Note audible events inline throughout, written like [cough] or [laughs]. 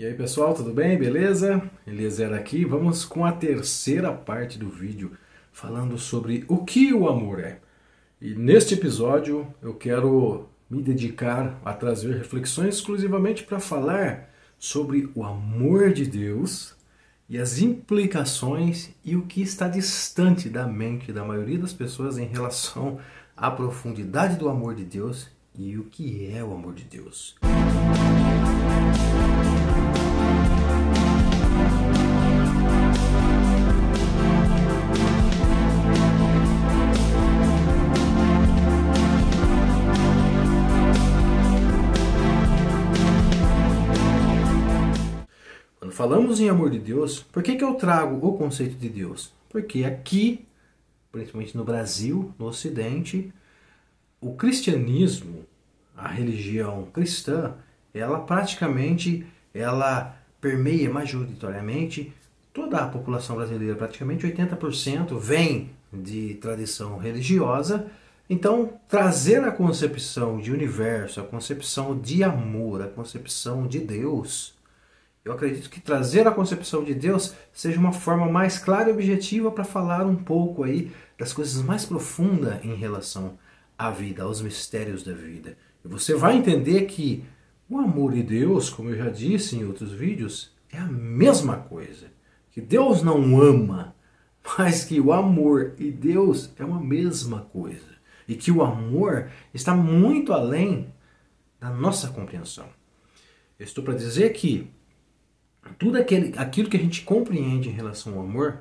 E aí pessoal, tudo bem? Beleza? Eliezer aqui. Vamos com a terceira parte do vídeo falando sobre o que o amor é. E neste episódio eu quero me dedicar a trazer reflexões exclusivamente para falar sobre o amor de Deus e as implicações e o que está distante da mente da maioria das pessoas em relação à profundidade do amor de Deus e o que é o amor de Deus. Quando falamos em amor de Deus, por que, que eu trago o conceito de Deus? Porque aqui, principalmente no Brasil, no Ocidente, o cristianismo, a religião cristã, ela praticamente ela permeia majoritariamente toda a população brasileira, praticamente 80% vem de tradição religiosa. Então, trazer a concepção de universo, a concepção de amor, a concepção de Deus, eu acredito que trazer a concepção de Deus seja uma forma mais clara e objetiva para falar um pouco aí das coisas mais profundas em relação à vida, aos mistérios da vida. E você vai entender que o amor de Deus, como eu já disse em outros vídeos, é a mesma coisa. Que Deus não ama, mas que o amor e Deus é uma mesma coisa. E que o amor está muito além da nossa compreensão. Eu estou para dizer que tudo aquele, aquilo que a gente compreende em relação ao amor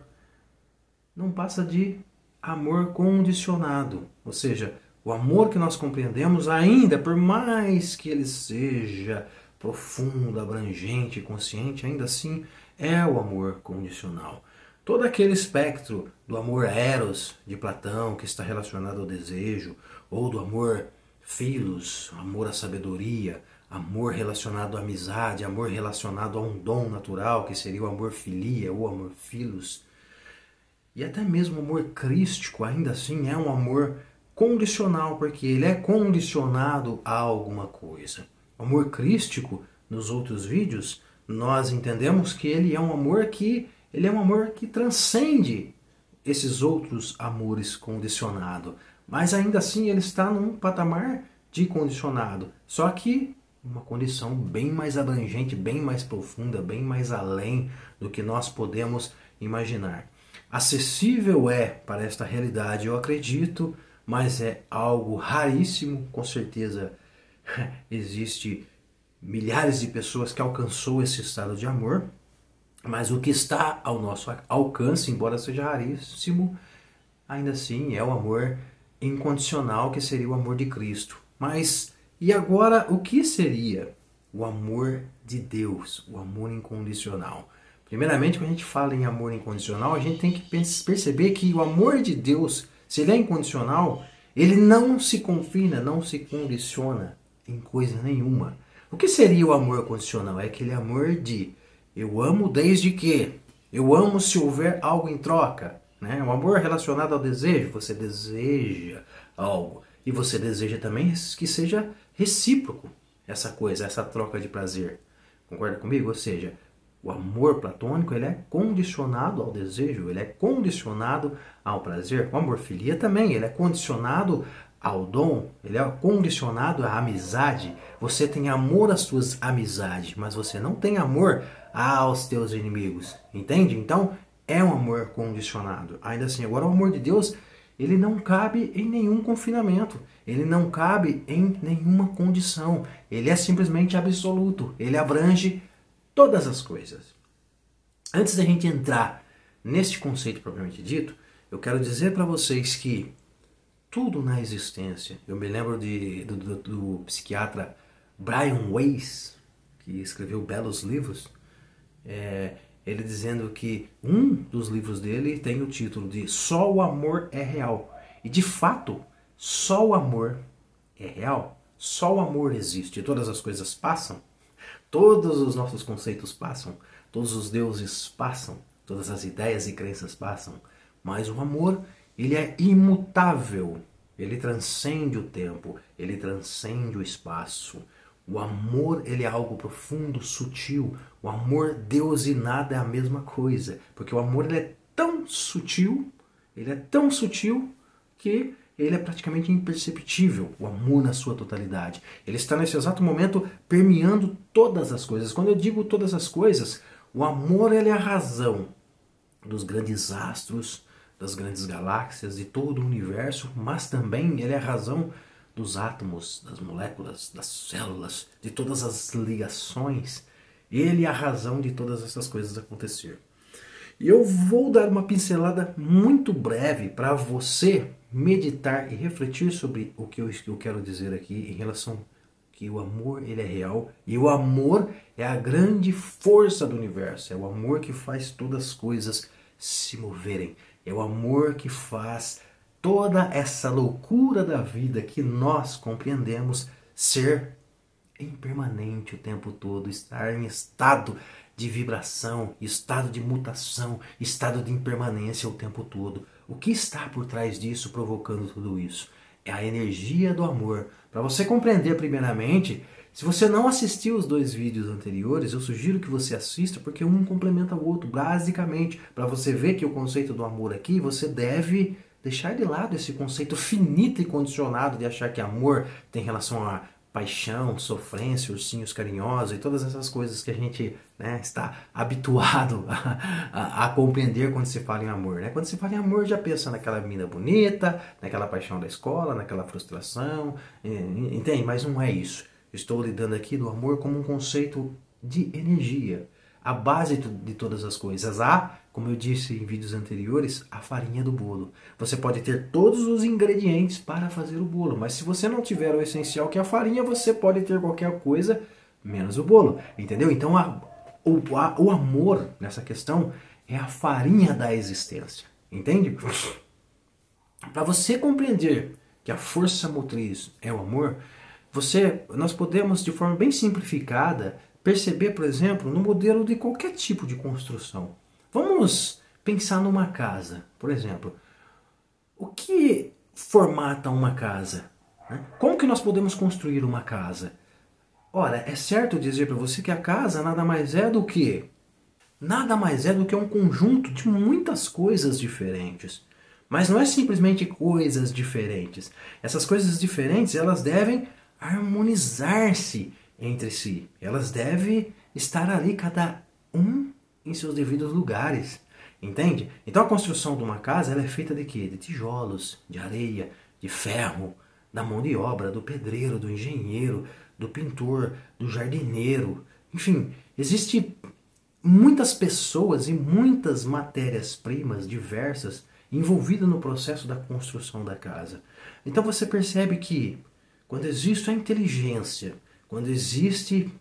não passa de amor condicionado. Ou seja, o amor que nós compreendemos, ainda por mais que ele seja profundo, abrangente, consciente, ainda assim é o amor condicional. Todo aquele espectro do amor eros de Platão, que está relacionado ao desejo, ou do amor filos, amor à sabedoria, amor relacionado à amizade, amor relacionado a um dom natural, que seria o amor filia ou amor filos, e até mesmo o amor crístico, ainda assim é um amor condicional, porque ele é condicionado a alguma coisa. O amor crístico, nos outros vídeos, nós entendemos que ele é um amor que ele é um amor que transcende esses outros amores condicionado, mas ainda assim ele está num patamar de condicionado, só que uma condição bem mais abrangente, bem mais profunda, bem mais além do que nós podemos imaginar. Acessível é para esta realidade, eu acredito, mas é algo raríssimo, com certeza [laughs] existe milhares de pessoas que alcançou esse estado de amor, mas o que está ao nosso alcance, embora seja raríssimo, ainda assim é o amor incondicional que seria o amor de Cristo. Mas e agora o que seria o amor de Deus, o amor incondicional? Primeiramente, quando a gente fala em amor incondicional, a gente tem que perceber que o amor de Deus se ele é incondicional, ele não se confina, não se condiciona em coisa nenhuma. O que seria o amor condicional? É aquele amor de eu amo desde que, eu amo se houver algo em troca. Né? Um amor relacionado ao desejo, você deseja algo. E você deseja também que seja recíproco essa coisa, essa troca de prazer. Concorda comigo? Ou seja, o amor platônico ele é condicionado ao desejo, ele é condicionado ao prazer. O amor filia também, ele é condicionado ao dom, ele é condicionado à amizade. Você tem amor às suas amizades, mas você não tem amor aos teus inimigos. Entende? Então, é um amor condicionado. Ainda assim, agora o amor de Deus, ele não cabe em nenhum confinamento. Ele não cabe em nenhuma condição. Ele é simplesmente absoluto. Ele abrange todas as coisas. Antes da gente entrar neste conceito propriamente dito, eu quero dizer para vocês que tudo na existência, eu me lembro de, do, do, do psiquiatra Brian Weiss, que escreveu belos livros, é, ele dizendo que um dos livros dele tem o título de Só o Amor é Real. E de fato, só o amor é real. Só o amor existe. Todas as coisas passam, Todos os nossos conceitos passam, todos os deuses passam, todas as ideias e crenças passam, mas o amor, ele é imutável. Ele transcende o tempo, ele transcende o espaço. O amor, ele é algo profundo, sutil. O amor, Deus e nada é a mesma coisa. Porque o amor, ele é tão sutil, ele é tão sutil que ele é praticamente imperceptível, o amor na sua totalidade. Ele está nesse exato momento permeando todas as coisas. Quando eu digo todas as coisas, o amor ele é a razão dos grandes astros, das grandes galáxias, de todo o universo, mas também ele é a razão dos átomos, das moléculas, das células, de todas as ligações. Ele é a razão de todas essas coisas acontecer. E eu vou dar uma pincelada muito breve para você meditar e refletir sobre o que eu, quero dizer aqui em relação que o amor ele é real e o amor é a grande força do universo. É o amor que faz todas as coisas se moverem. É o amor que faz toda essa loucura da vida que nós compreendemos ser impermanente o tempo todo, estar em estado de vibração, estado de mutação, estado de impermanência o tempo todo. O que está por trás disso provocando tudo isso? É a energia do amor. Para você compreender, primeiramente, se você não assistiu os dois vídeos anteriores, eu sugiro que você assista, porque um complementa o outro, basicamente. Para você ver que o conceito do amor aqui, você deve deixar de lado esse conceito finito e condicionado de achar que amor tem relação a paixão, sofrência, ursinhos carinhosos e todas essas coisas que a gente né, está habituado [laughs] a, a, a, compreender quando se fala em amor. Né? Quando se fala em amor, já pensa naquela menina bonita, naquela paixão da escola, naquela frustração, entende? Mas não é isso. Estou lidando aqui do amor como um conceito de energia a base de todas as coisas. Há, como eu disse em vídeos anteriores, a farinha do bolo. Você pode ter todos os ingredientes para fazer o bolo, mas se você não tiver o essencial que é a farinha, você pode ter qualquer coisa menos o bolo. Entendeu? Então a, o, a, o amor nessa questão é a farinha da existência. Entende? Para você compreender que a força motriz é o amor, você, nós podemos de forma bem simplificada perceber, por exemplo, no modelo de qualquer tipo de construção. Vamos pensar numa casa, por exemplo. O que formata uma casa? Né? Como que nós podemos construir uma casa? Ora, é certo dizer para você que a casa nada mais é do que nada mais é do que um conjunto de muitas coisas diferentes. Mas não é simplesmente coisas diferentes. Essas coisas diferentes, elas devem harmonizar-se entre si. Elas devem estar ali, cada um em seus devidos lugares. Entende? Então a construção de uma casa ela é feita de quê? De tijolos, de areia, de ferro, da mão de obra, do pedreiro, do engenheiro, do pintor, do jardineiro. Enfim, existe muitas pessoas e muitas matérias-primas diversas envolvidas no processo da construção da casa. Então você percebe que quando existe a inteligência quando existe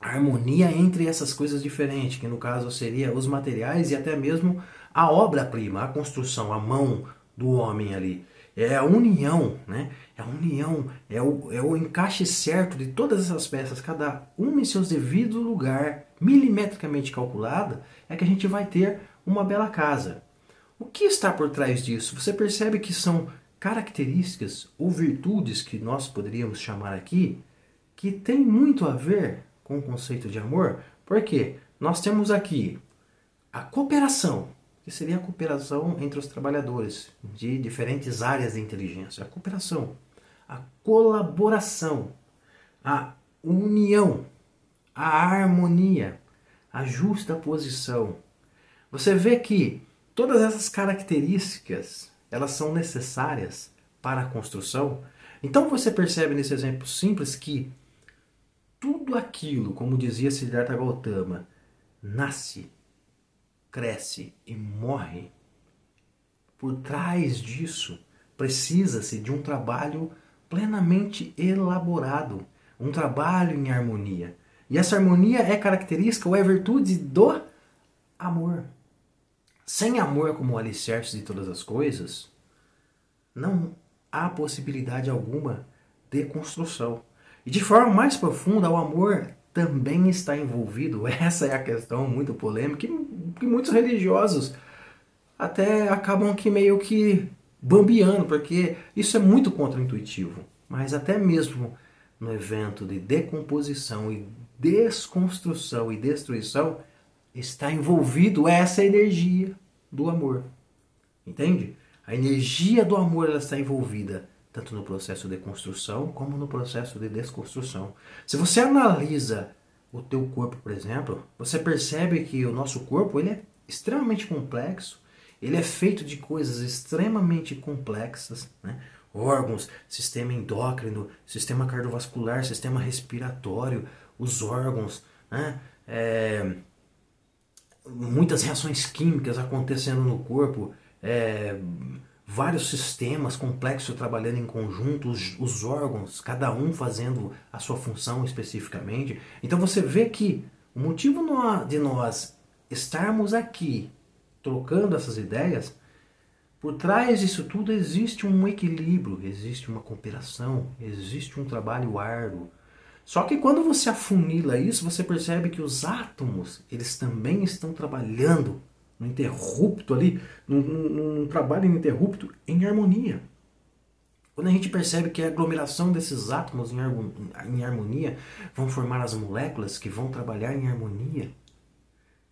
harmonia entre essas coisas diferentes, que no caso seria os materiais e até mesmo a obra-prima, a construção, a mão do homem ali. É a união, né? É a união, é o, é o encaixe certo de todas essas peças, cada uma em seu devido lugar, milimetricamente calculada, é que a gente vai ter uma bela casa. O que está por trás disso? Você percebe que são características ou virtudes que nós poderíamos chamar aqui que tem muito a ver com o conceito de amor, porque nós temos aqui a cooperação, que seria a cooperação entre os trabalhadores de diferentes áreas de inteligência, a cooperação, a colaboração, a união, a harmonia, a justa posição. Você vê que todas essas características, elas são necessárias para a construção. Então você percebe nesse exemplo simples que tudo aquilo, como dizia Siddhartha Gautama, nasce, cresce e morre, por trás disso precisa-se de um trabalho plenamente elaborado, um trabalho em harmonia. E essa harmonia é característica ou é virtude do amor. Sem amor como alicerce de todas as coisas, não há possibilidade alguma de construção. E de forma mais profunda, o amor também está envolvido. [laughs] Essa é a questão muito polêmica que, muitos religiosos até acabam que meio que bambiando, porque isso é muito contraintuitivo. Mas até mesmo no evento de decomposição e desconstrução e destruição, está envolvido essa energia do amor. Entende? A energia do amor ela está envolvida tanto no processo de construção como no processo de desconstrução. Se você analisa o teu corpo, por exemplo, você percebe que o nosso corpo ele é extremamente complexo, ele é feito de coisas extremamente complexas, né? órgãos, sistema endócrino, sistema cardiovascular, sistema respiratório, os órgãos, né? É, muitas reações químicas acontecendo no corpo, é, vários sistemas complexos trabalhando em conjunto, os, os, órgãos, cada um fazendo a sua função especificamente. Então você vê que o motivo de nós estarmos aqui trocando essas ideias, por trás disso tudo existe um equilíbrio, existe uma cooperação, existe um trabalho árduo. Só que quando você afunila isso, você percebe que os átomos, eles também estão trabalhando no interrupto ali, num, num, num trabalho ininterrupto em harmonia. Quando a gente percebe que a aglomeração desses átomos em harmonia vão formar as moléculas que vão trabalhar em harmonia,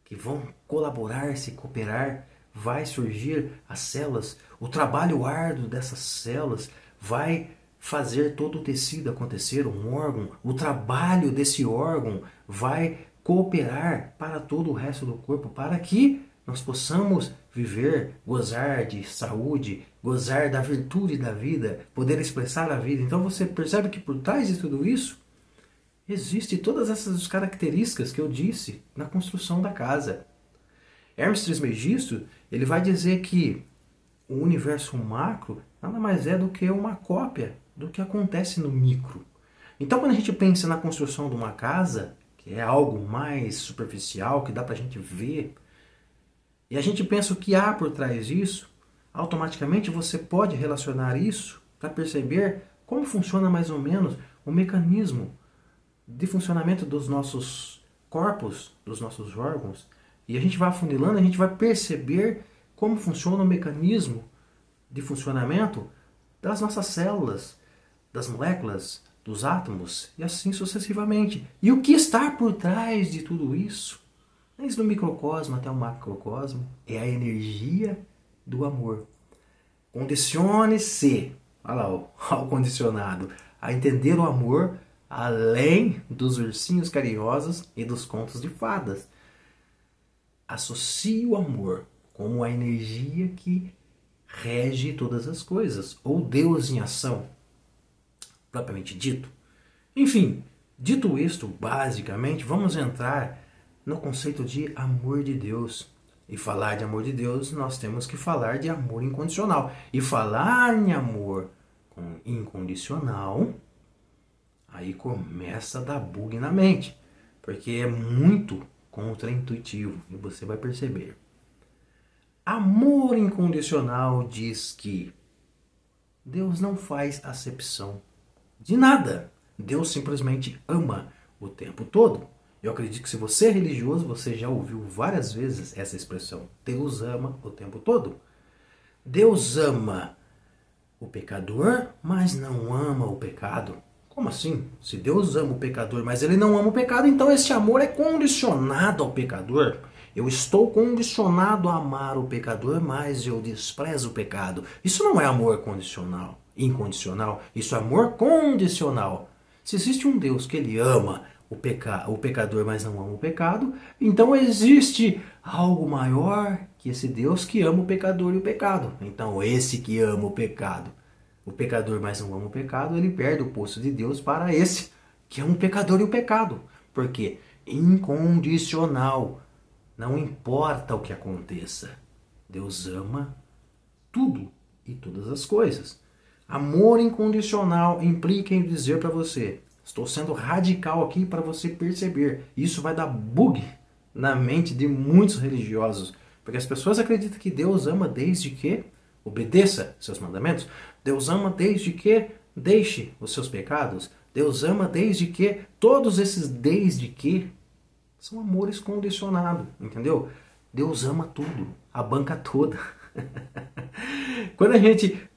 que vão colaborar, se cooperar, vai surgir as células, o trabalho árduo dessas células vai fazer todo o tecido acontecer, um órgão, o trabalho desse órgão vai cooperar para todo o resto do corpo, para que nós possamos viver, gozar de saúde, gozar da virtude da vida, poder expressar a vida. Então você percebe que por trás de tudo isso existe todas essas características que eu disse na construção da casa. Hermes Trismegisto, ele vai dizer que o universo macro nada mais é do que uma cópia do que acontece no micro. Então, quando a gente pensa na construção de uma casa, que é algo mais superficial, que dá para a gente ver, e a gente pensa o que há por trás disso, automaticamente você pode relacionar isso para perceber como funciona mais ou menos o mecanismo de funcionamento dos nossos corpos, dos nossos órgãos. E a gente vai afunilando, a gente vai perceber como funciona o mecanismo de funcionamento das nossas células, das moléculas, dos átomos e assim sucessivamente. E o que está por trás de tudo isso? Desde o microcosmo até o macrocosmo, é a energia do amor. Condicione-se, olha lá, [laughs] o condicionado, a entender o amor além dos ursinhos carinhosos e dos contos de fadas. Associe o amor como a energia que rege todas as coisas, ou Deus em ação, propriamente dito. Enfim, dito isto, basicamente, vamos entrar no conceito de amor de Deus. E falar de amor de Deus, nós temos que falar de amor incondicional. E falar em amor incondicional, aí começa a dar bug na mente, porque é muito contraintuitivo e você vai perceber. Amor incondicional diz que Deus não faz acepção de nada. Deus simplesmente ama o tempo todo. Eu acredito que se você é religioso, você já ouviu várias vezes essa expressão. Deus ama o tempo todo. Deus ama o pecador, mas não ama o pecado. Como assim? Se Deus ama o pecador, mas ele não ama o pecado, então esse amor é condicionado ao pecador. Eu estou condicionado a amar o pecador, mas eu desprezo o pecado. Isso não é amor condicional, incondicional. Isso é amor condicional. Se existe um Deus que ele ama o, peca, o pecador, mas não ama o pecado. Então existe algo maior que esse Deus que ama o pecador e o pecado. Então esse que ama o pecado, o pecador, mas não ama o pecado, ele perde o posto de Deus para esse que ama o pecador e o pecado. Porque incondicional, não importa o que aconteça. Deus ama tudo e todas as coisas. Amor incondicional implica em dizer para você: Estou sendo radical aqui para você perceber. Isso vai dar bug na mente de muitos religiosos, porque as pessoas acreditam que Deus ama desde que obedeça seus mandamentos. Deus ama desde que deixe os seus pecados. Deus ama desde que todos esses desde que são amores condicionados, entendeu? Deus ama tudo, a banca toda. [laughs] Quando a gente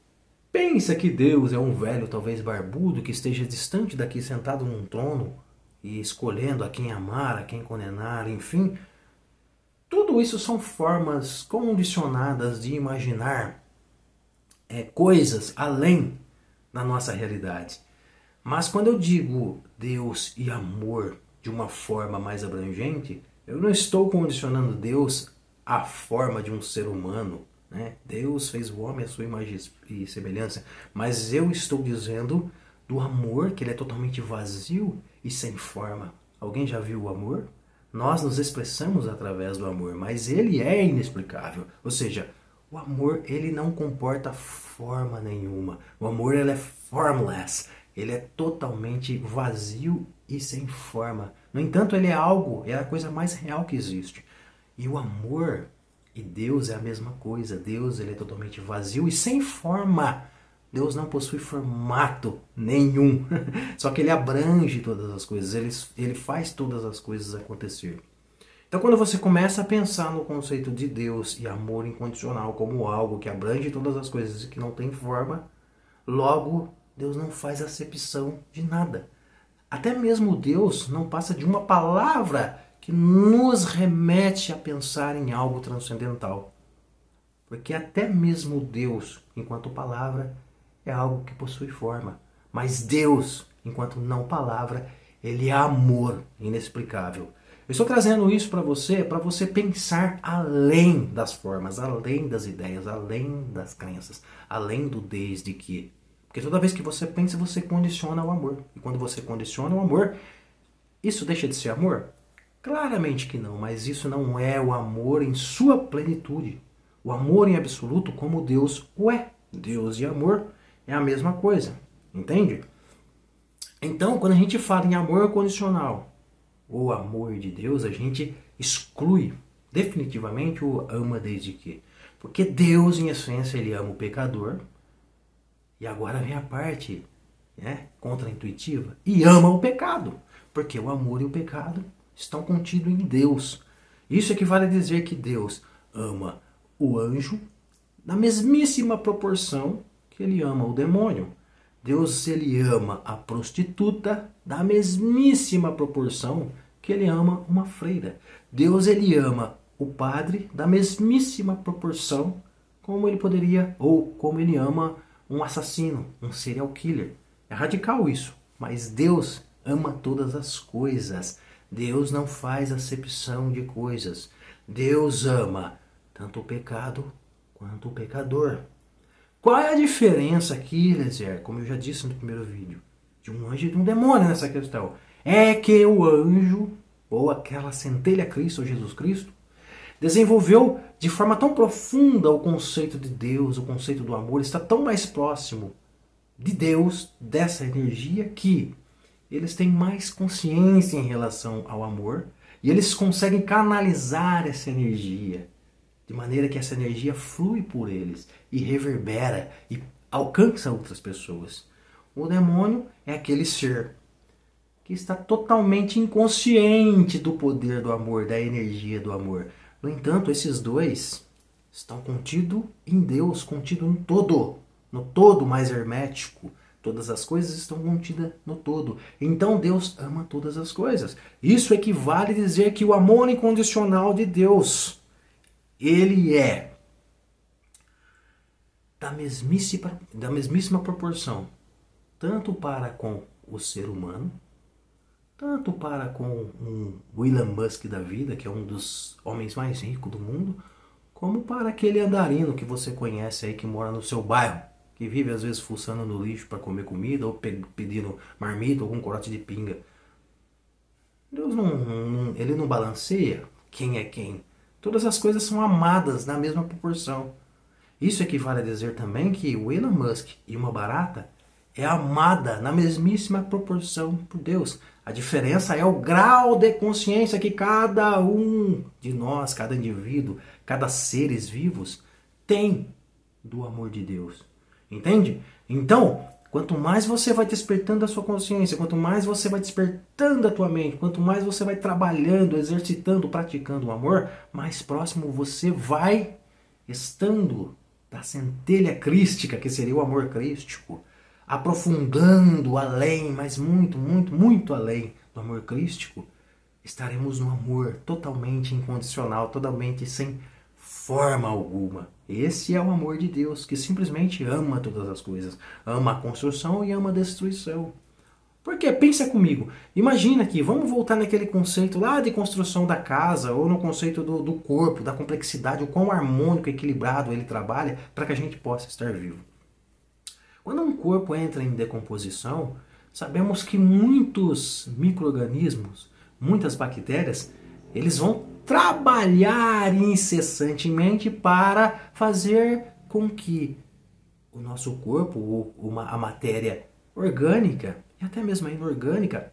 pensa que Deus é um velho, talvez barbudo, que esteja distante daqui, sentado num trono e escolhendo a quem amar, a quem condenar, enfim. Tudo isso são formas condicionadas de imaginar é, coisas além da nossa realidade. Mas quando eu digo Deus e amor de uma forma mais abrangente, eu não estou condicionando Deus à forma de um ser humano. Né? Deus fez o homem à sua imagem e semelhança, mas eu estou dizendo do amor que ele é totalmente vazio e sem forma. Alguém já viu o amor? Nós nos expressamos através do amor, mas ele é inexplicável. Ou seja, o amor ele não comporta forma nenhuma. O amor ele é formless. Ele é totalmente vazio e sem forma. No entanto, ele é algo, é a coisa mais real que existe. E o amor e Deus é a mesma coisa. Deus ele é totalmente vazio e sem forma. Deus não possui formato nenhum. [laughs] Só que ele abrange todas as coisas, ele, ele faz todas as coisas acontecer. Então, quando você começa a pensar no conceito de Deus e amor incondicional como algo que abrange todas as coisas e que não tem forma, logo Deus não faz acepção de nada. Até mesmo Deus não passa de uma palavra que nos remete a pensar em algo transcendental. Porque até mesmo Deus, enquanto palavra, é algo que possui forma. Mas Deus, enquanto não palavra, ele é amor inexplicável. Eu estou trazendo isso para você, para você pensar além das formas, além das ideias, além das crenças, além do desde que. Porque toda vez que você pensa, você condiciona o amor. E quando você condiciona o amor, isso deixa de ser amor? Claramente que não, mas isso não é o amor em sua plenitude. O amor em absoluto, como Deus o é. Deus e amor é a mesma coisa, entende? Então, quando a gente fala em amor condicional ou amor de Deus, a gente exclui definitivamente o ama desde que. Porque Deus, em essência, ele ama o pecador. E agora vem a parte né, contra-intuitiva. E ama o pecado. Porque o amor e o pecado estão contidos em Deus. Isso equivale a dizer que Deus ama o anjo na mesmíssima proporção que ele ama o demônio. Deus ele ama a prostituta da mesmíssima proporção que ele ama uma freira. Deus ele ama o padre da mesmíssima proporção como ele poderia ou como ele ama um assassino, um serial killer. É radical isso, mas Deus ama todas as coisas. Deus não faz acepção de coisas. Deus ama tanto o pecado quanto o pecador. Qual é a diferença aqui, Eliezer, como eu já disse no primeiro vídeo, de um anjo e de um demônio nessa questão? É que o anjo, ou aquela centelha Cristo, ou Jesus Cristo, desenvolveu de forma tão profunda o conceito de Deus, o conceito do amor, está tão mais próximo de Deus, dessa energia, que eles têm mais consciência em relação ao amor e eles conseguem canalizar essa energia de maneira que essa energia flui por eles e reverbera e alcança outras pessoas. O demônio é aquele ser que está totalmente inconsciente do poder do amor, da energia do amor. No entanto, esses dois estão contidos em Deus, contido no todo, no todo mais hermético. Todas as coisas estão contidas no todo. Então Deus ama todas as coisas. Isso equivale a dizer que o amor incondicional de Deus ele é da mesmíssima, da mesmíssima proporção, tanto para com o ser humano, tanto para com um William Musk da vida, que é um dos homens mais ricos do mundo, como para aquele andarino que você conhece aí que mora no seu bairro, que vive às vezes fuçando no lixo para comer comida ou pedindo marmita algum corote de pinga. Deus não, não, ele não balanceia quem é quem. Todas as coisas são amadas na mesma proporção. Isso equivale a dizer também que o Elon Musk e uma barata é amada na mesmíssima proporção por Deus. A diferença é o grau de consciência que cada um de nós, cada indivíduo, cada seres vivos tem do amor de Deus. Entende? Então, Quanto mais você vai despertando a sua consciência, quanto mais você vai despertando a tua mente, quanto mais você vai trabalhando, exercitando, praticando o amor, mais próximo você vai estando da centelha crística, que seria o amor crístico, aprofundando além, mas muito, muito, muito além do amor crístico, estaremos no amor totalmente incondicional, totalmente sem forma alguma. Esse é o amor de Deus, que simplesmente ama todas as coisas, ama a construção e ama a destruição. Porque pensa comigo, imagina aqui, vamos voltar naquele conceito lá de construção da casa, ou no conceito do, do corpo, da complexidade, o quão harmônico e equilibrado ele trabalha para que a gente possa estar vivo. Quando um corpo entra em decomposição, sabemos que muitos micro-organismos, muitas bactérias, eles vão trabalhar incessantemente para fazer com que o nosso corpo, ou a matéria orgânica, e até mesmo a inorgânica,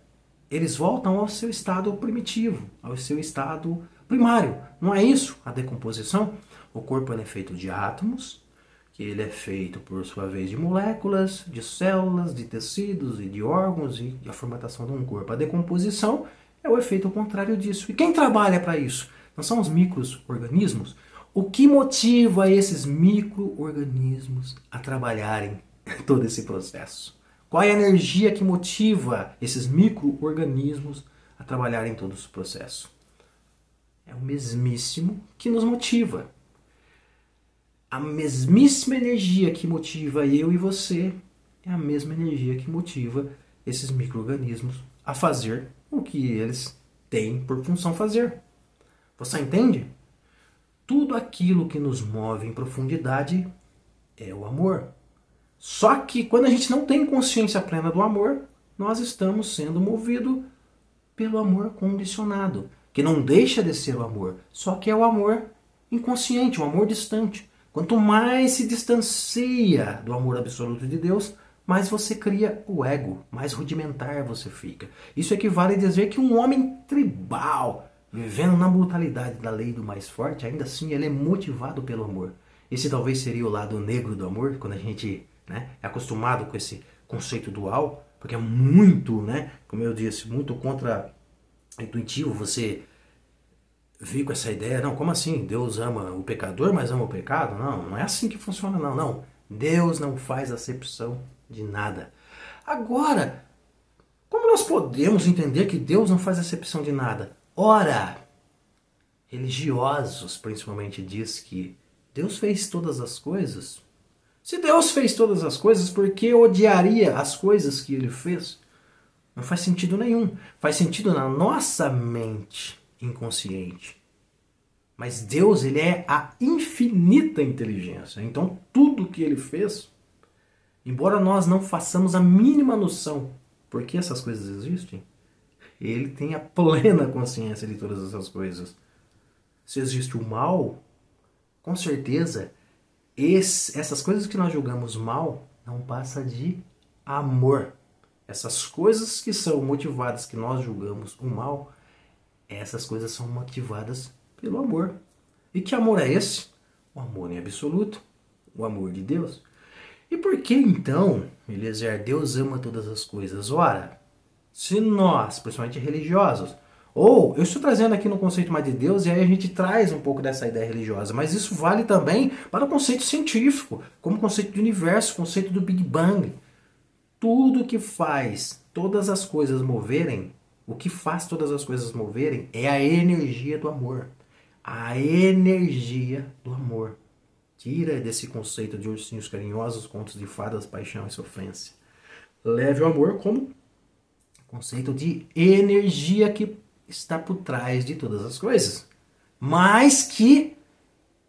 eles voltam ao seu estado primitivo, ao seu estado primário. Não é isso a decomposição? O corpo é feito de átomos, que ele é feito por sua vez de moléculas, de células, de tecidos e de órgãos e a formatação de um corpo. A decomposição é o efeito contrário disso. E quem trabalha para isso? Não são os micro-organismos? O que motiva esses micro-organismos a trabalharem [laughs] todo esse processo? Qual é a energia que motiva esses micro-organismos a trabalhar em todo esse processo? É o mesmíssimo que nos motiva. A mesmíssima energia que motiva eu e você é a mesma energia que motiva esses micro-organismos a fazer o que eles têm por função fazer. Você entende? Tudo aquilo que nos move em profundidade é o amor. Só que quando a gente não tem consciência plena do amor, nós estamos sendo movidos pelo amor condicionado, que não deixa de ser o amor, só que é o amor inconsciente, o amor distante. Quanto mais se distancia do amor absoluto de Deus, mais você cria o ego, mais rudimentar você fica. Isso equivale a dizer que um homem tribal, vivendo na brutalidade da lei do mais forte, ainda assim ele é motivado pelo amor. Esse talvez seria o lado negro do amor, quando a gente né? É acostumado com esse conceito dual, porque é muito, né? Como eu disse, muito contra-intuitivo você vir com essa ideia, não, como assim? Deus ama o pecador, mas ama o pecado? Não, não é assim que funciona, não, não. Deus não faz acepção de nada. Agora, como nós podemos entender que Deus não faz acepção de nada? Ora, religiosos principalmente diz que Deus fez todas as coisas se Deus fez todas as coisas, por que odiaria as coisas que ele fez? Não faz sentido nenhum. Faz sentido na nossa mente inconsciente. Mas Deus, ele é a infinita inteligência. Então, tudo que ele fez, embora nós não façamos a mínima noção por que essas coisas existem, ele tem a plena consciência de todas essas coisas. Se existe o mal, com certeza esse, essas coisas que nós julgamos mal não passa de amor. Essas coisas que são motivadas, que nós julgamos o mal, essas coisas são motivadas pelo amor. E que amor é esse? O amor em absoluto, o amor de Deus. E por que então, Eliezer, Deus ama todas as coisas? Ora, se nós, principalmente religiosos, ou eu estou trazendo aqui no conceito mais de Deus e aí a gente traz um pouco dessa ideia religiosa, mas isso vale também para o conceito científico, como conceito de universo, conceito do Big Bang. Tudo que faz todas as coisas moverem, o que faz todas as coisas moverem é a energia do amor. A energia do amor. Tira desse conceito de ursinhos carinhosos, contos de fadas, paixão e sofrência. Leve o amor como conceito de energia que está por trás de todas as coisas, mas que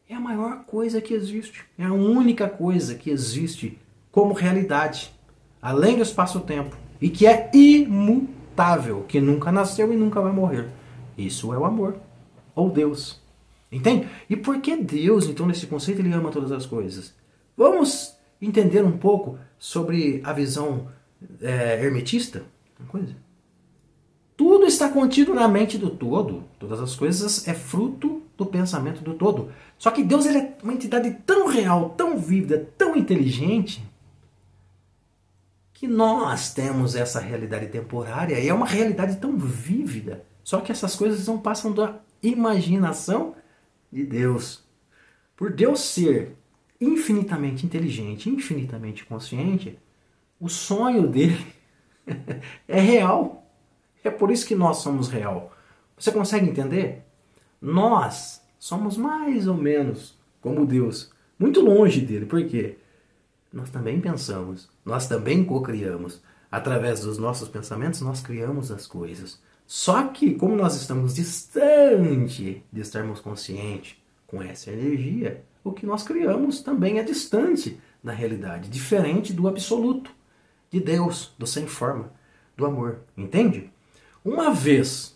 é a maior coisa que existe, é a única coisa que existe como realidade, além do espaço-tempo, e que é imutável, que nunca nasceu e nunca vai morrer. Isso é o amor, ou Deus. Entende? E por que Deus, então, nesse conceito, ele ama todas as coisas? Vamos entender um pouco sobre a visão é, hermetista? Uma coisa. Tudo está contido na mente do todo. Todas as coisas é fruto do pensamento do todo. Só que Deus ele é uma entidade tão real, tão vívida, tão inteligente, que nós temos essa realidade temporária e é uma realidade tão vívida. Só que essas coisas não passam da imaginação de Deus. Por Deus ser infinitamente inteligente, infinitamente consciente, o sonho dele [laughs] é real. É por isso que nós somos real. Você consegue entender? Nós somos mais ou menos como Deus, muito longe dele. Por quê? Nós também pensamos, nós também co-criamos. Através dos nossos pensamentos, nós criamos as coisas. Só que, como nós estamos distante de estarmos conscientes com essa energia, o que nós criamos também é distante da realidade, diferente do absoluto, de Deus, do sem forma, do amor. Entende? Uma vez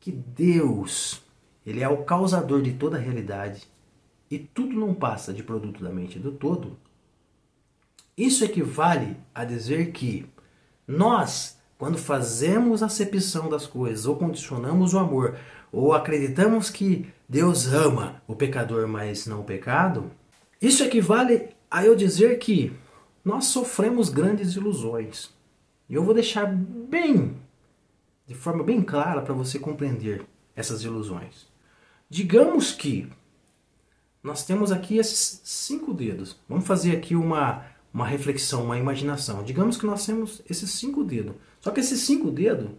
que Deus, ele é o causador de toda a realidade e tudo não passa de produto da mente do todo, isso equivale a dizer que nós quando fazemos acepção das coisas, ou condicionamos o amor, ou acreditamos que Deus ama o pecador, mas não o pecado, isso equivale a eu dizer que nós sofremos grandes ilusões. E eu vou deixar bem, de forma bem clara para você compreender essas ilusões. Digamos que nós temos aqui esses cinco dedos. Vamos fazer aqui uma, uma reflexão, uma imaginação. Digamos que nós temos esses cinco dedos. Só que esses cinco dedos,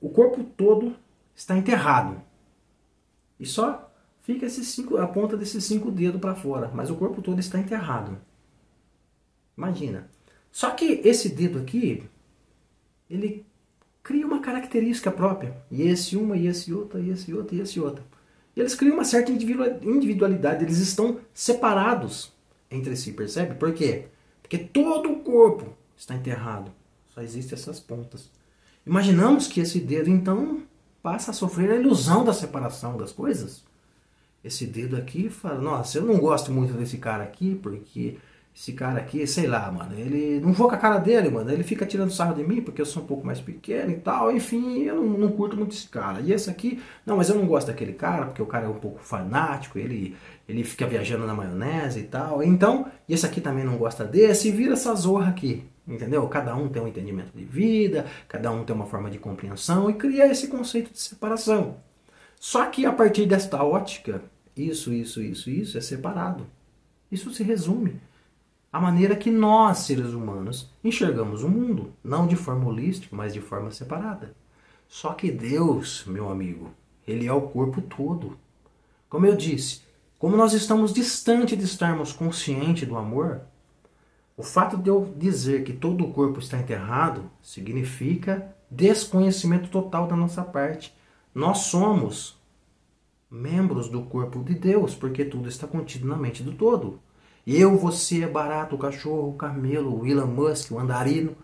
o corpo todo está enterrado. E só fica esses cinco, a ponta desses cinco dedos para fora, mas o corpo todo está enterrado. Imagina. Só que esse dedo aqui, ele cria uma característica própria. E esse uma, e esse outra, e esse outro, e esse outro. E eles criam uma certa individualidade, eles estão separados entre si, percebe? Por quê? Porque todo o corpo está enterrado. Só existem essas pontas. Imaginamos que esse dedo, então, passa a sofrer a ilusão da separação das coisas. Esse dedo aqui fala, nossa, eu não gosto muito desse cara aqui, porque esse cara aqui, sei lá, mano, ele não vou com a cara dele, mano, ele fica tirando sarro de mim porque eu sou um pouco mais pequeno e tal, enfim, eu não, não curto muito esse cara. E esse aqui, não, mas eu não gosto daquele cara porque o cara é um pouco fanático, ele, ele fica viajando na maionese e tal. Então, e esse aqui também não gosta desse, e vira essa zorra aqui. Entendeu? Cada um tem um entendimento de vida, cada um tem uma forma de compreensão e cria esse conceito de separação. Só que a partir desta ótica, isso, isso, isso, isso é separado. Isso se resume à maneira que nós, seres humanos, enxergamos o mundo, não de forma holística, mas de forma separada. Só que Deus, meu amigo, ele é o corpo todo. Como eu disse, como nós estamos distante de estarmos conscientes do amor, o fato de eu dizer que todo o corpo está enterrado significa desconhecimento total da nossa parte. Nós somos membros do corpo de Deus, porque tudo está contido na mente do todo. Eu, você, barato, o cachorro, o camelo, o Elon Musk, o andarino.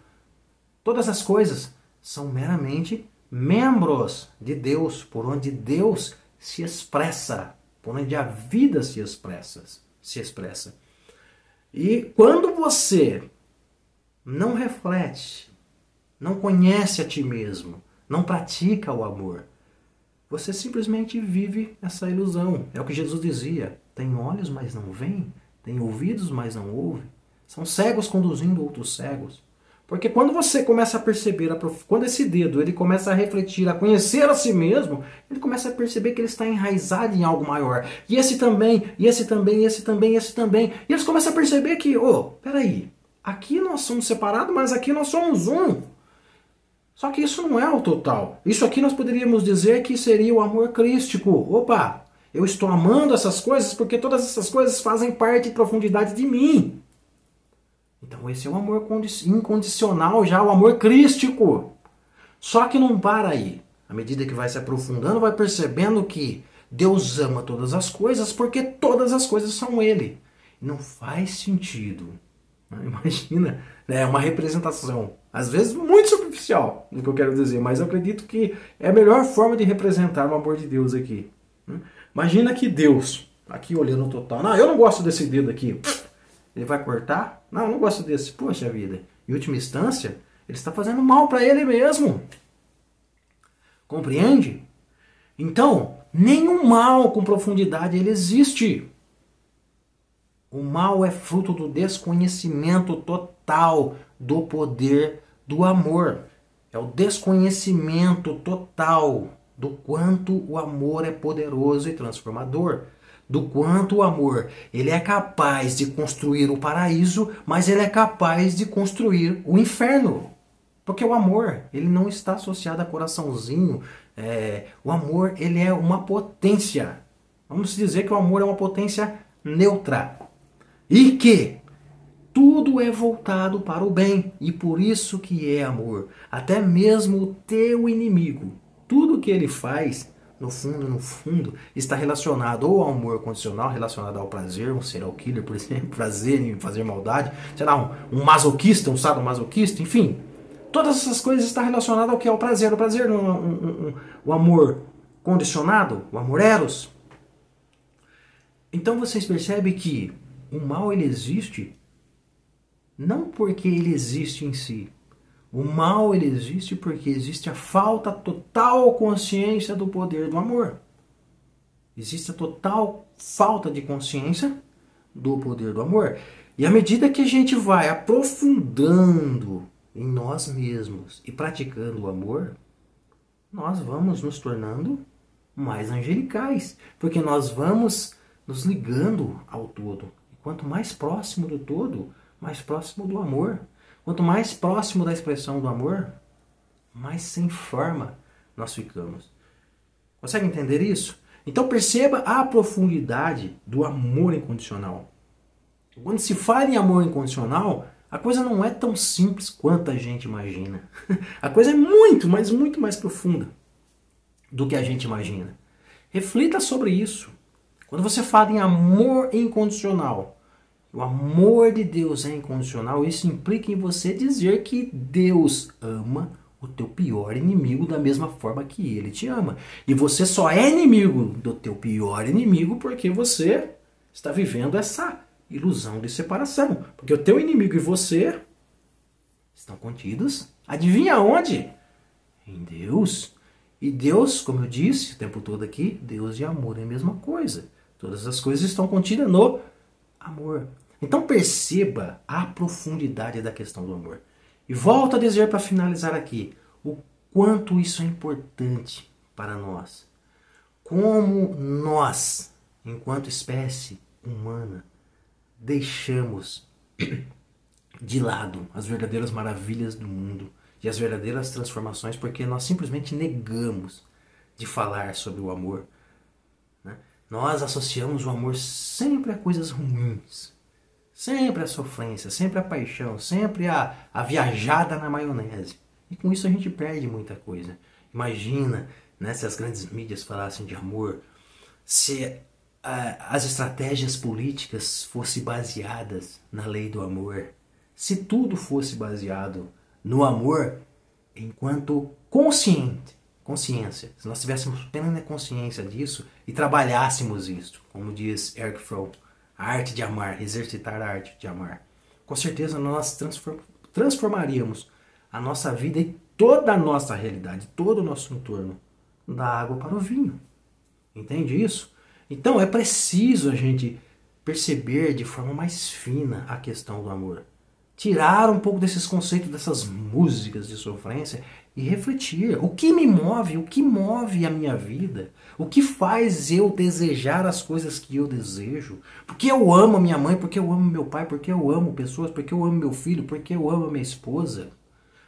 Todas as coisas são meramente membros de Deus, por onde Deus se expressa, por onde a vida se expressa, se expressa. E quando você não reflete, não conhece a ti mesmo, não pratica o amor, você simplesmente vive essa ilusão. É o que Jesus dizia: tem olhos, mas não veem, tem ouvidos, mas não ouvem. São cegos conduzindo outros cegos. Porque quando você começa a perceber, quando esse dedo ele começa a refletir, a conhecer a si mesmo, ele começa a perceber que ele está enraizado em algo maior. E esse também, e esse também, e esse também, e esse também. E eles começam a perceber que, ô, oh, peraí, aqui nós somos separados, mas aqui nós somos um. Só que isso não é o total. Isso aqui nós poderíamos dizer que seria o amor crístico. Opa, eu estou amando essas coisas porque todas essas coisas fazem parte de profundidade de mim. Então esse é o amor incondicional, já o amor crístico. Só que não para aí. À medida que vai se aprofundando, vai percebendo que Deus ama todas as coisas porque todas as coisas são Ele. Não faz sentido. [laughs] Imagina, né? é uma representação, às vezes muito superficial do que eu quero dizer, mas eu acredito que é a melhor forma de representar o amor de Deus aqui. Imagina que Deus, aqui olhando o total, não, eu não gosto desse dedo aqui. Ele vai cortar? Não, eu não gosto desse. Poxa vida. Em última instância, ele está fazendo mal para ele mesmo. Compreende? Então, nenhum mal com profundidade ele existe. O mal é fruto do desconhecimento total do poder do amor. É o desconhecimento total do quanto o amor é poderoso e transformador do quanto o amor ele é capaz de construir o paraíso, mas ele é capaz de construir o inferno. Porque o amor ele não está associado a coraçãozinho. É, o amor ele é uma potência. Vamos dizer que o amor é uma potência neutra. E que tudo é voltado para o bem. E por isso que é amor. Até mesmo o teu inimigo. Que ele faz no fundo, no fundo, está relacionado ou ao amor condicional, relacionado ao prazer, um serial killer, por exemplo, [laughs] prazer em fazer maldade, sei lá, um, um masoquista, um sadomasoquista, enfim. Todas essas coisas estão relacionadas ao que é o prazer. O prazer é um, um, o amor condicionado, o amor eros. Então vocês percebem que o mal ele existe não porque ele existe em si, o mal ele existe porque existe a falta total consciência do poder do amor. Existe a total falta de consciência do poder do amor. E à medida que a gente vai aprofundando em nós mesmos e praticando o amor, nós vamos nos tornando mais angelicais, porque nós vamos nos ligando ao todo. E quanto mais próximo do todo, mais próximo do amor. Quanto mais próximo da expressão do amor, mais sem forma nós ficamos. Consegue entender isso? Então perceba a profundidade do amor incondicional. Quando se fala em amor incondicional, a coisa não é tão simples quanto a gente imagina. [laughs] A coisa é muito, mas muito mais profunda do que a gente imagina. Reflita sobre isso. Quando você fala em amor incondicional, o amor de Deus é incondicional. Isso implica em você dizer que Deus ama o teu pior inimigo da mesma forma que ele te ama. E você só é inimigo do teu pior inimigo porque você está vivendo essa ilusão de separação. Porque o teu inimigo e você estão contidos, adivinha onde? Em Deus. E Deus, como eu disse o tempo todo aqui, Deus e amor é a mesma coisa. Todas as coisas estão contidas no amor. Então perceba a profundidade da questão do amor. E volto a dizer para finalizar aqui o quanto isso é importante para nós. Como nós, enquanto espécie humana, deixamos [clears throat] de lado as verdadeiras maravilhas do mundo e as verdadeiras transformações porque nós simplesmente negamos de falar sobre o amor. Né? Nós associamos o amor sempre a coisas ruins, Sempre a sofrência, sempre a paixão, sempre a, a viajada na maionese. E com isso a gente perde muita coisa. Imagina né, se as grandes mídias falassem de amor, se uh, as estratégias políticas fossem baseadas na lei do amor, se tudo fosse baseado no amor enquanto consciente, consciência, se nós tivéssemos plena consciência disso e trabalhássemos isso, como diz Eric Fromm, a arte de amar, exercitar a arte de amar. Com certeza nós transformaríamos a nossa vida e toda a nossa realidade, todo o nosso entorno, da água para o vinho. Entende isso? Então é preciso a gente perceber de forma mais fina a questão do amor. Tirar um pouco desses conceitos, dessas músicas de sofrência e refletir. O que me move? O que move a minha vida? O que faz eu desejar as coisas que eu desejo? Porque eu amo minha mãe, porque eu amo meu pai, porque eu amo pessoas, porque eu amo meu filho, porque eu amo minha esposa,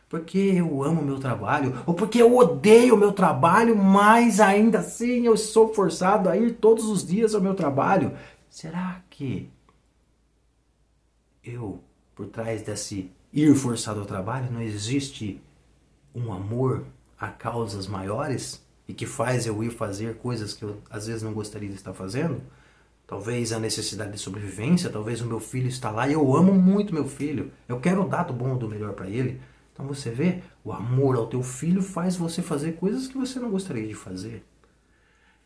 porque eu amo meu trabalho, ou porque eu odeio meu trabalho, mas ainda assim eu sou forçado a ir todos os dias ao meu trabalho. Será que eu, por trás desse ir forçado ao trabalho, não existe um amor a causas maiores e que faz eu ir fazer coisas que eu às vezes não gostaria de estar fazendo? Talvez a necessidade de sobrevivência, talvez o meu filho está lá e eu amo muito meu filho. Eu quero dar do bom do melhor para ele. Então você vê, o amor ao teu filho faz você fazer coisas que você não gostaria de fazer.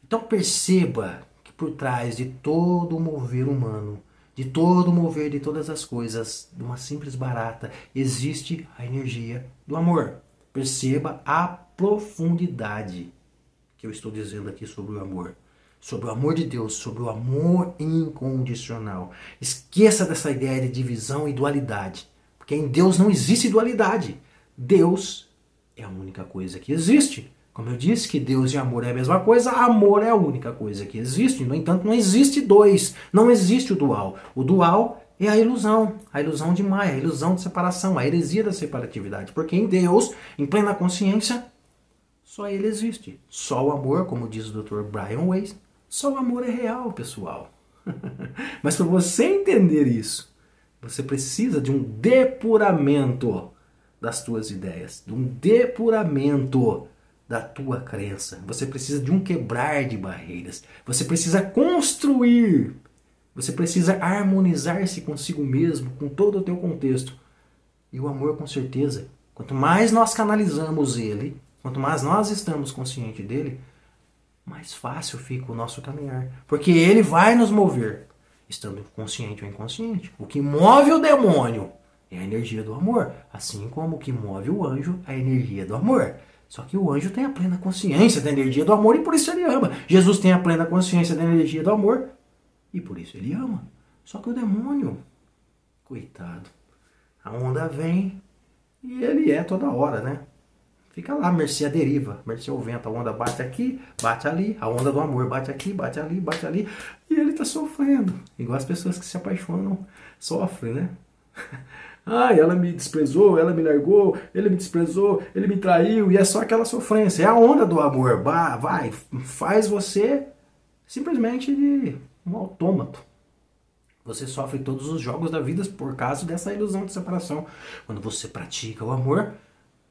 Então perceba que por trás de todo o mover humano, de todo o mover de todas as coisas, de uma simples barata, existe a energia do amor. Perceba a profundidade que eu estou dizendo aqui sobre o amor. Sobre o amor de Deus, sobre o amor incondicional. Esqueça dessa ideia de divisão e dualidade. Porque em Deus não existe dualidade. Deus é a única coisa que existe. Como eu disse que Deus e amor é a mesma coisa, amor é a única coisa que existe. No entanto, não existe dois. Não existe o dual. O dual é a ilusão, a ilusão de Maia, a ilusão de separação, a heresia da separatividade. Porque em Deus, em plena consciência, só ele existe. Só o amor, como diz o Dr. Brian Weiss, só o amor é real, pessoal. [laughs] Mas para você entender isso, você precisa de um depuramento das tuas ideias, de um depuramento da tua crença. Você precisa de um quebrar de barreiras. Você precisa construir. Você precisa harmonizar-se consigo mesmo, com todo o teu contexto. E o amor, com certeza, quanto mais nós canalizamos ele, Quanto mais nós estamos conscientes dele, mais fácil fica o nosso caminhar. Porque ele vai nos mover, estando consciente ou inconsciente. O que move o demônio é a energia do amor. Assim como o que move o anjo é a energia do amor. Só que o anjo tem a plena consciência da energia do amor e por isso ele ama. Jesus tem a plena consciência da energia do amor e por isso ele ama. Só que o demônio, coitado, a onda vem e ele é toda hora, né? Fica lá, mercê a deriva, mercê ao vento. A onda bate aqui, bate ali. A onda do amor bate aqui, bate ali, bate ali. E ele tá sofrendo. Igual as pessoas que se apaixonam sofrem, né? [laughs] Ai, ela me desprezou, ela me largou, ele me desprezou, ele me traiu, e é só aquela sofrência. É a onda do amor. Vai, faz você simplesmente de um autômato. Você sofre todos os jogos da vida por causa dessa ilusão de separação. Quando você pratica o amor,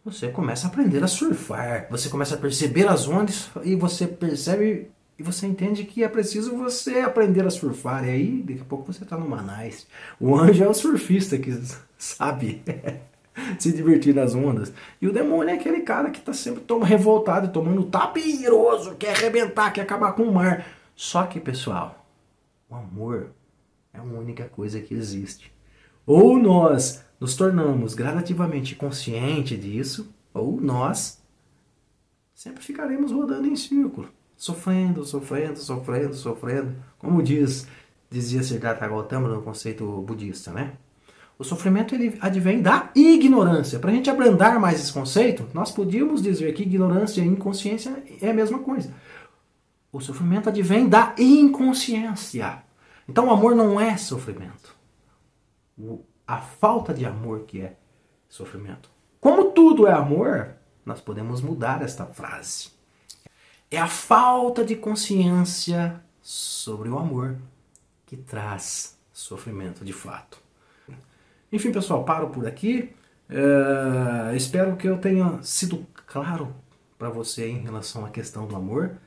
você começa a aprender a surfar, você começa a perceber as ondas e você percebe e você entende que é preciso você aprender a surfar. E aí, daqui a pouco você está no Manais. O anjo é o surfista que [laughs] sabe [laughs] se divertir nas ondas. E o demônio é aquele cara que está sempre toma, revoltado, tomando tapiroso, quer arrebentar, quer acabar com o mar. Só que, pessoal, o amor é a única coisa que existe. Ou nós nos tornamos gradativamente conscientes disso, ou nós sempre ficaremos rodando em círculo, sofrendo, sofrendo, sofrendo, sofrendo. Como diz, dizia Siddhartha Gautama no conceito budista, né? O sofrimento ele advém da ignorância. Para a gente abrandar mais esse conceito, nós podíamos dizer que ignorância e inconsciência é a mesma coisa. O sofrimento advém da inconsciência. Então o amor não é sofrimento. O a falta de amor que é sofrimento. Como tudo é amor, nós podemos mudar esta frase. É a falta de consciência sobre o amor que traz sofrimento de fato. Enfim, pessoal, paro por aqui. É, espero que eu tenha sido claro para você em relação à questão do amor.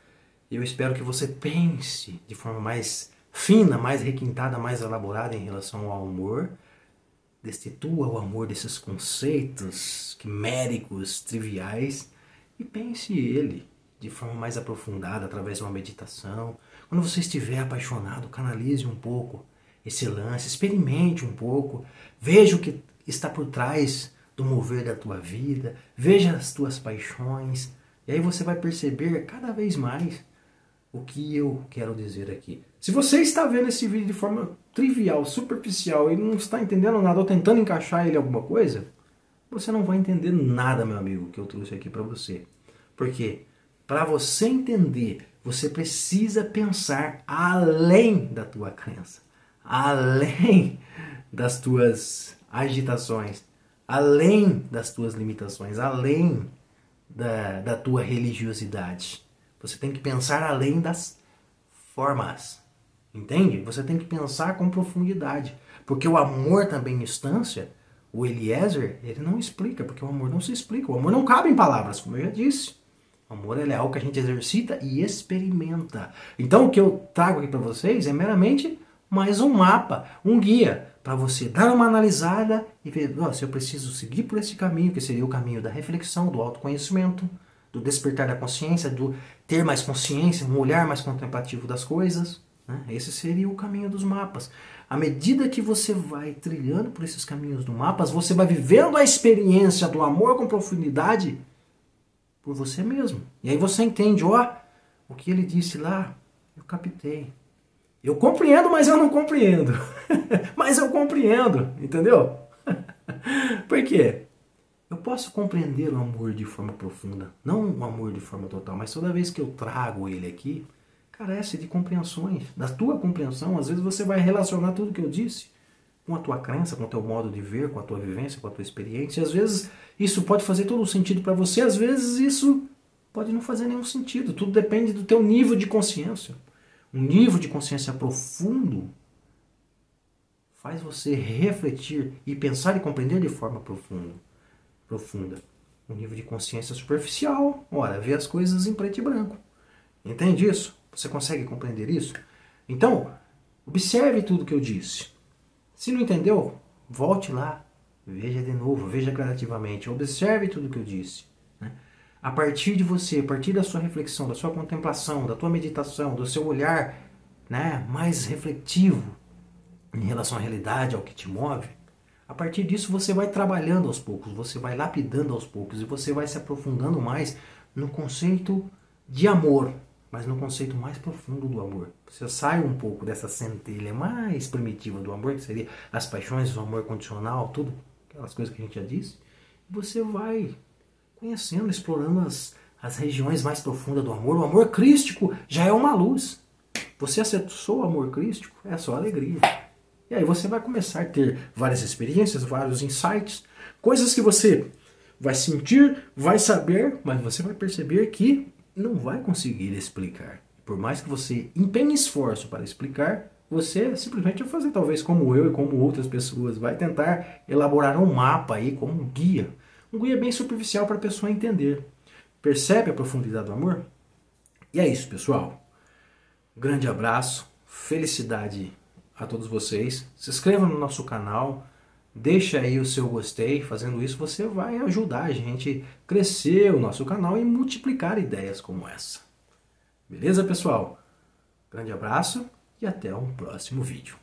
Eu espero que você pense de forma mais fina, mais requintada, mais elaborada em relação ao amor Destitua o amor desses conceitos quiméricos, triviais e pense ele de forma mais aprofundada através de uma meditação. Quando você estiver apaixonado, canalize um pouco esse lance, experimente um pouco, veja o que está por trás do mover da tua vida, veja as tuas paixões, e aí você vai perceber cada vez mais o que eu quero dizer aqui. Se você está vendo esse vídeo de forma trivial, superficial e não está entendendo nada ou tentando encaixar ele em alguma coisa, você não vai entender nada, meu amigo, que eu trouxe aqui para você. Porque para você entender, você precisa pensar além da tua crença, além das tuas agitações, além das tuas limitações, além da, da tua religiosidade. Você tem que pensar além das formas. Entende? Você tem que pensar com profundidade. Porque o amor também em instância, o Eliezer, ele não explica, porque o amor não se explica. O amor não cabe em palavras, como eu já disse. O amor é algo que a gente exercita e experimenta. Então o que eu trago aqui para vocês é meramente mais um mapa, um guia, para você dar uma analisada e ver oh, se eu preciso seguir por esse caminho, que seria o caminho da reflexão, do autoconhecimento, do despertar da consciência, do ter mais consciência, um olhar mais contemplativo das coisas. Né? Esse seria o caminho dos mapas. À medida que você vai trilhando por esses caminhos do mapas, você vai vivendo a experiência do amor com profundidade por você mesmo. E aí você entende, ó, o que ele disse lá, eu captei. Eu compreendo, mas eu não compreendo. [laughs] mas eu compreendo, entendeu? [laughs] por quê? Eu posso compreender o amor de forma profunda, não o amor de forma total, mas toda vez que eu trago ele aqui, carece de compreensões. Da tua compreensão, às vezes você vai relacionar tudo que eu disse com a tua crença, com o teu modo de ver, com a tua vivência, com a tua experiência. Às vezes isso pode fazer todo o sentido para você, às vezes isso pode não fazer nenhum sentido. Tudo depende do teu nível de consciência. Um nível de consciência profundo faz você refletir e pensar e compreender de forma profunda profunda. Um nível de consciência superficial, ora, vê as coisas em preto e branco. Entende isso? Você consegue compreender isso? Então, observe tudo que eu disse. Se não entendeu, volte lá, veja de novo, veja gradativamente, observe tudo que eu disse. Né? A partir de você, a partir da sua reflexão, da sua contemplação, da tua meditação, do seu olhar né, mais refletivo em relação à realidade, ao que te move, a partir disso você vai trabalhando aos poucos, você vai lapidando aos poucos e você vai se aprofundando mais no conceito de amor, mas no conceito mais profundo do amor. Você sai um pouco dessa centelha mais primitiva do amor, que seria as paixões, o amor condicional, tudo, aquelas coisas que a gente já disse, você vai conhecendo, explorando as, as regiões mais profundas do amor. O amor crístico já é uma luz. Você acessou o amor crístico, é só alegria. E aí você vai começar a ter várias experiências, vários insights, coisas que você vai sentir, vai saber, mas você vai perceber que não vai conseguir explicar. Por mais que você empenhe esforço para explicar, você simplesmente vai fazer, talvez como eu e como outras pessoas, vai tentar elaborar um mapa aí como um guia. Um guia bem superficial para a pessoa entender. Percebe a profundidade do amor? E é isso, pessoal. Grande abraço, felicidade a todos vocês. Se inscreva no nosso canal, deixa aí o seu gostei. Fazendo isso, você vai ajudar a gente crescer o nosso canal e multiplicar ideias como essa. Beleza, pessoal? Grande abraço e até um próximo vídeo.